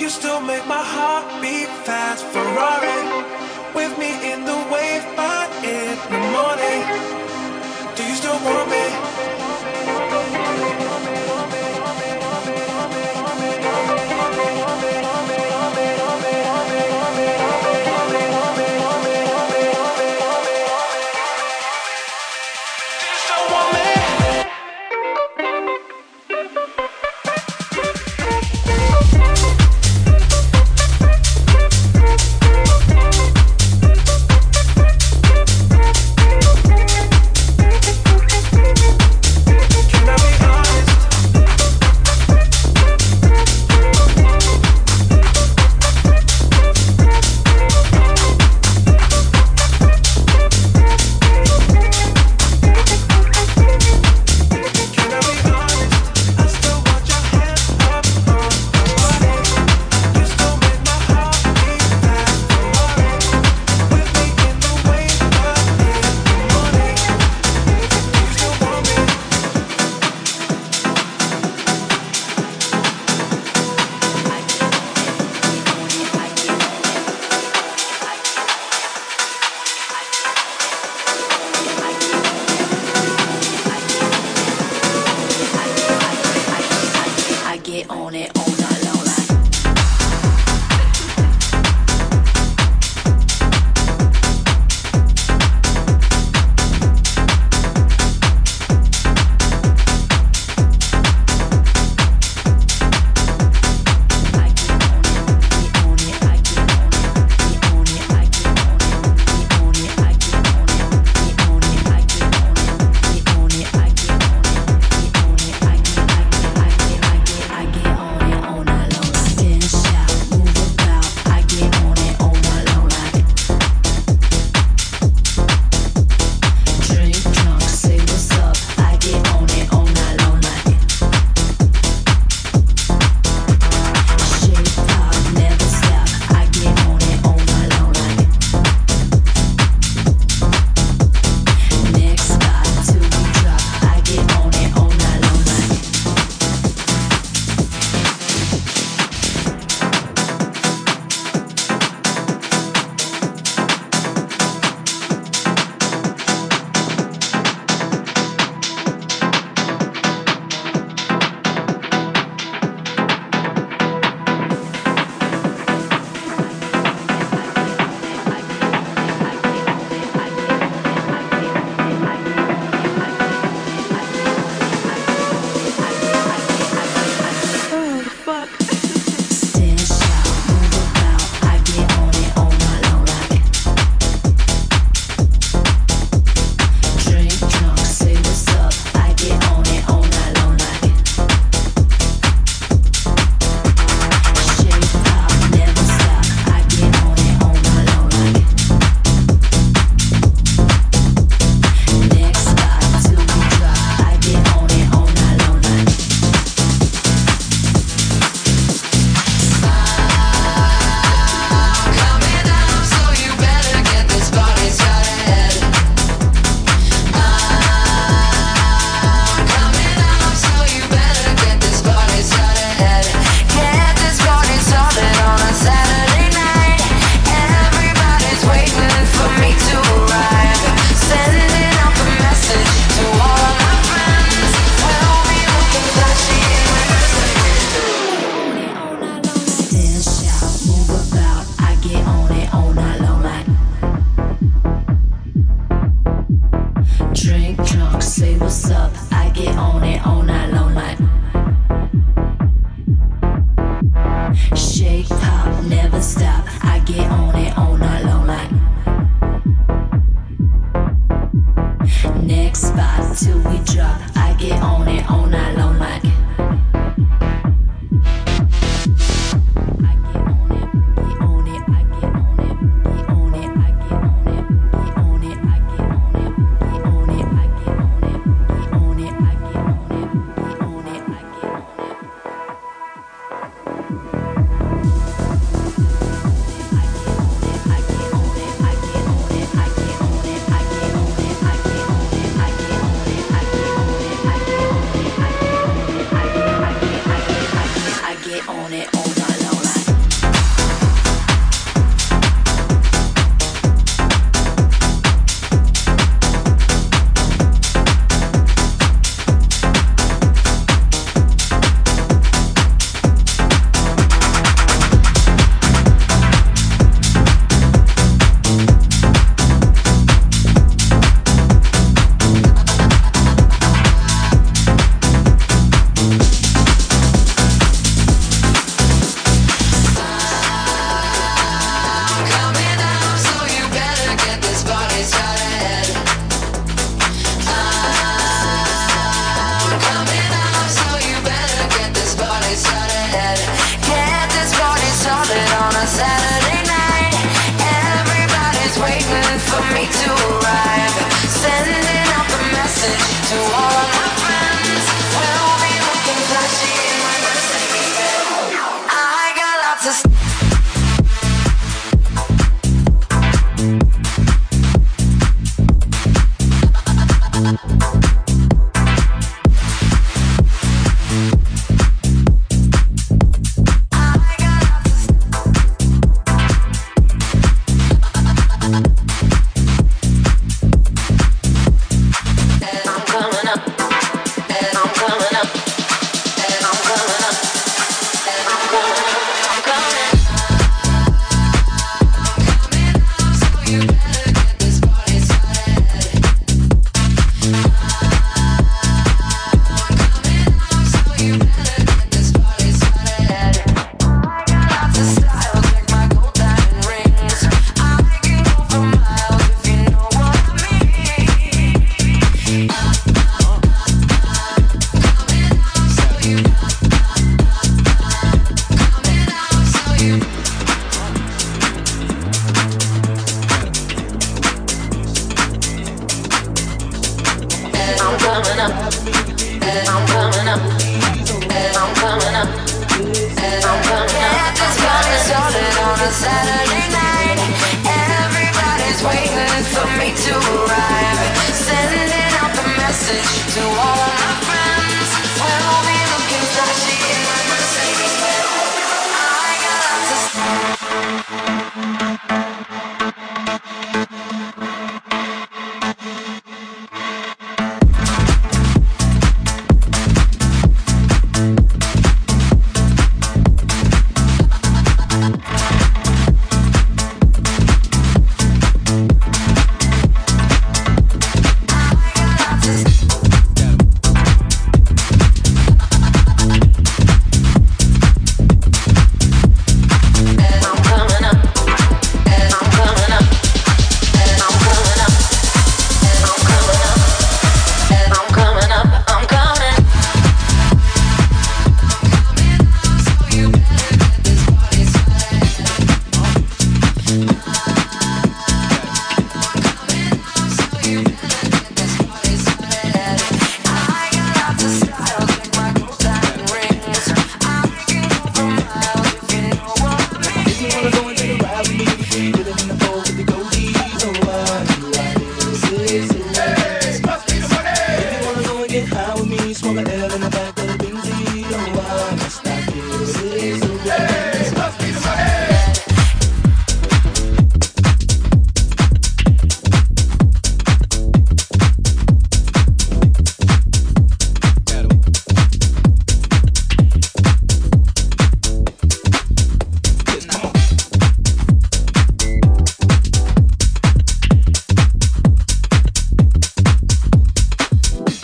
You still make my heart beat fast. Ferrari with me in the wave,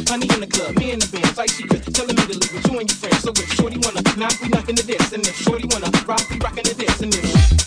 honey in the club, me in the band, tight secret. Telling me to leave with you and your friends. So if Shorty wanna knock, we knockin' the dance. And if Shorty wanna rock, we rockin' the dance. And if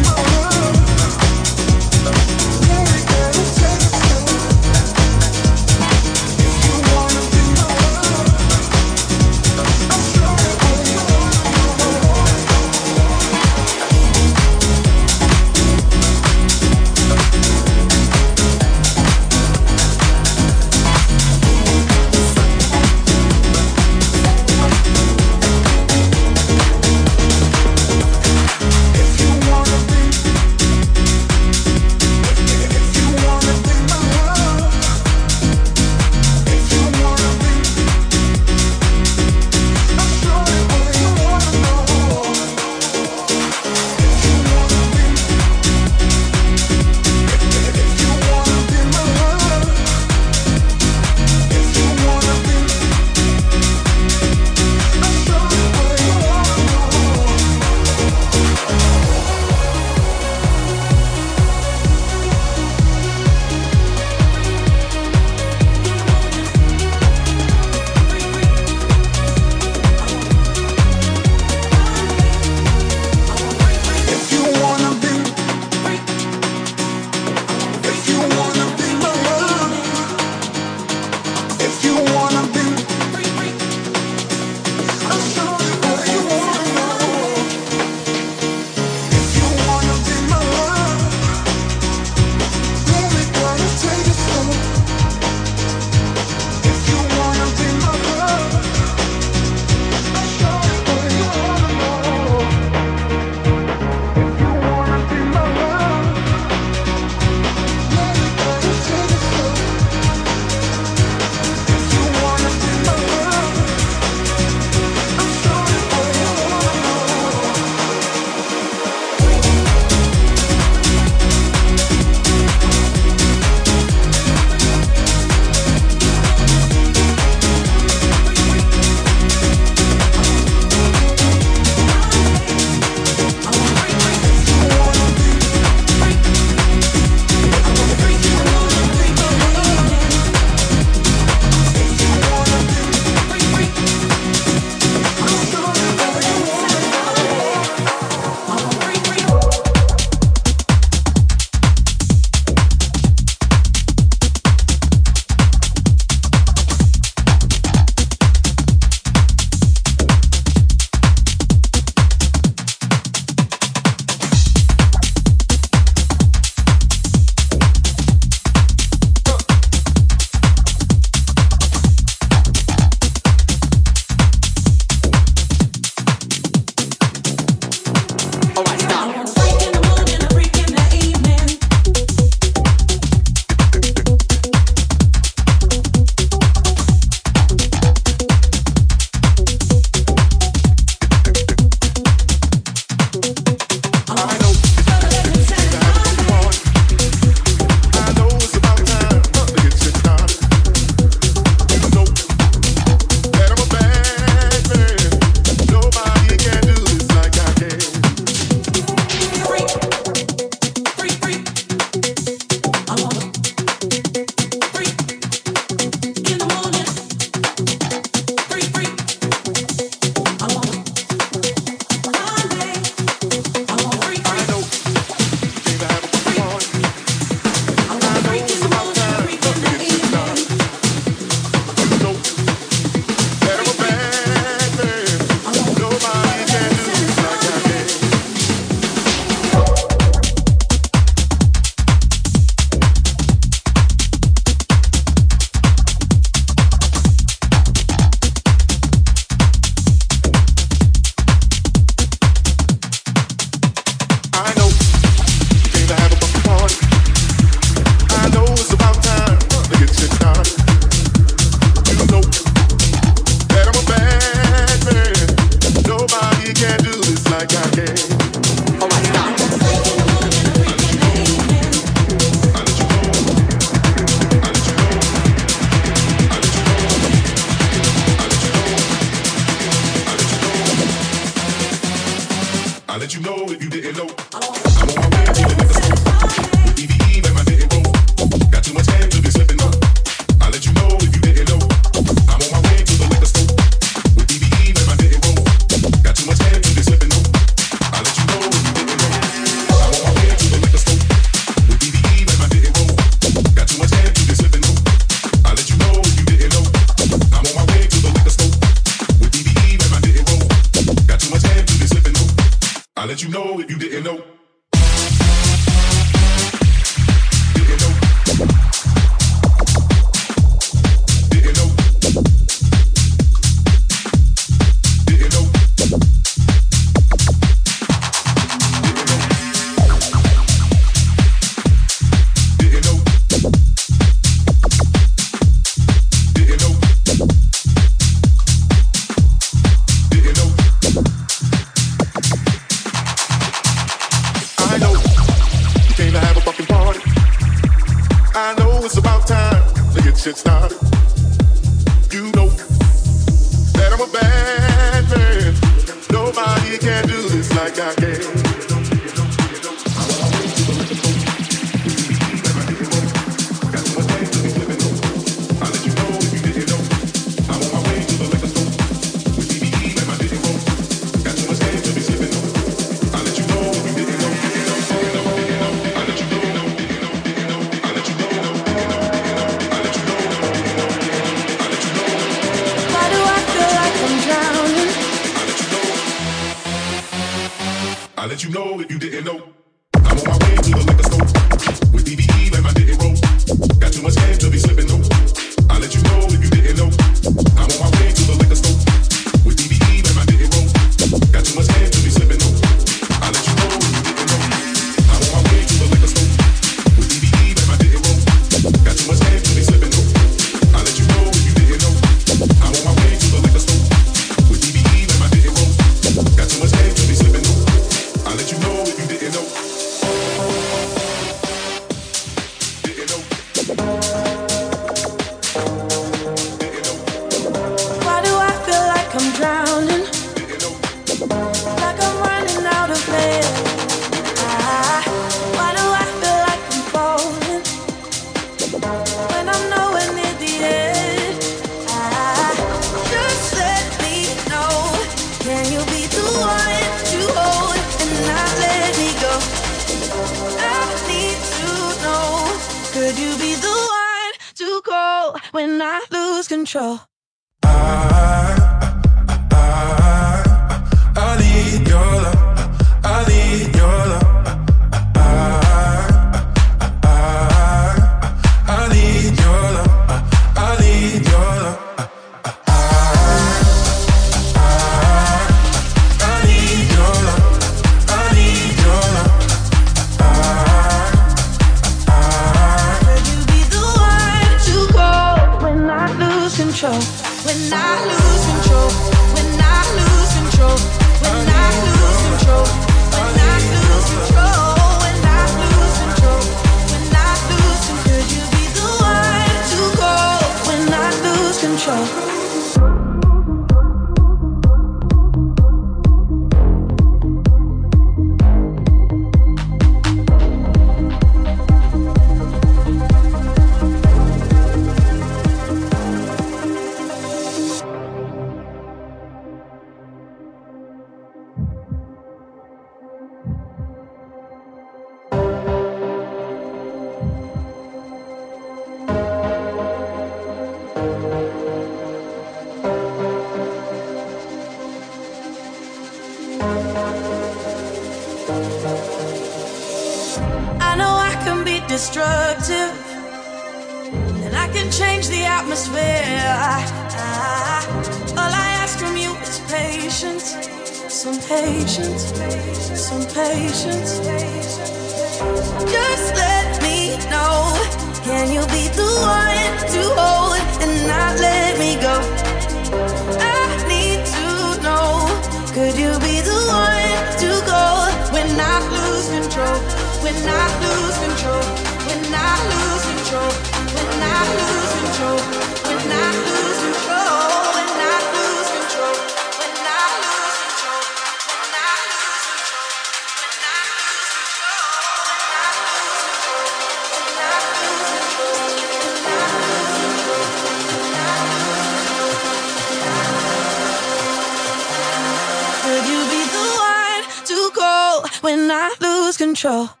control.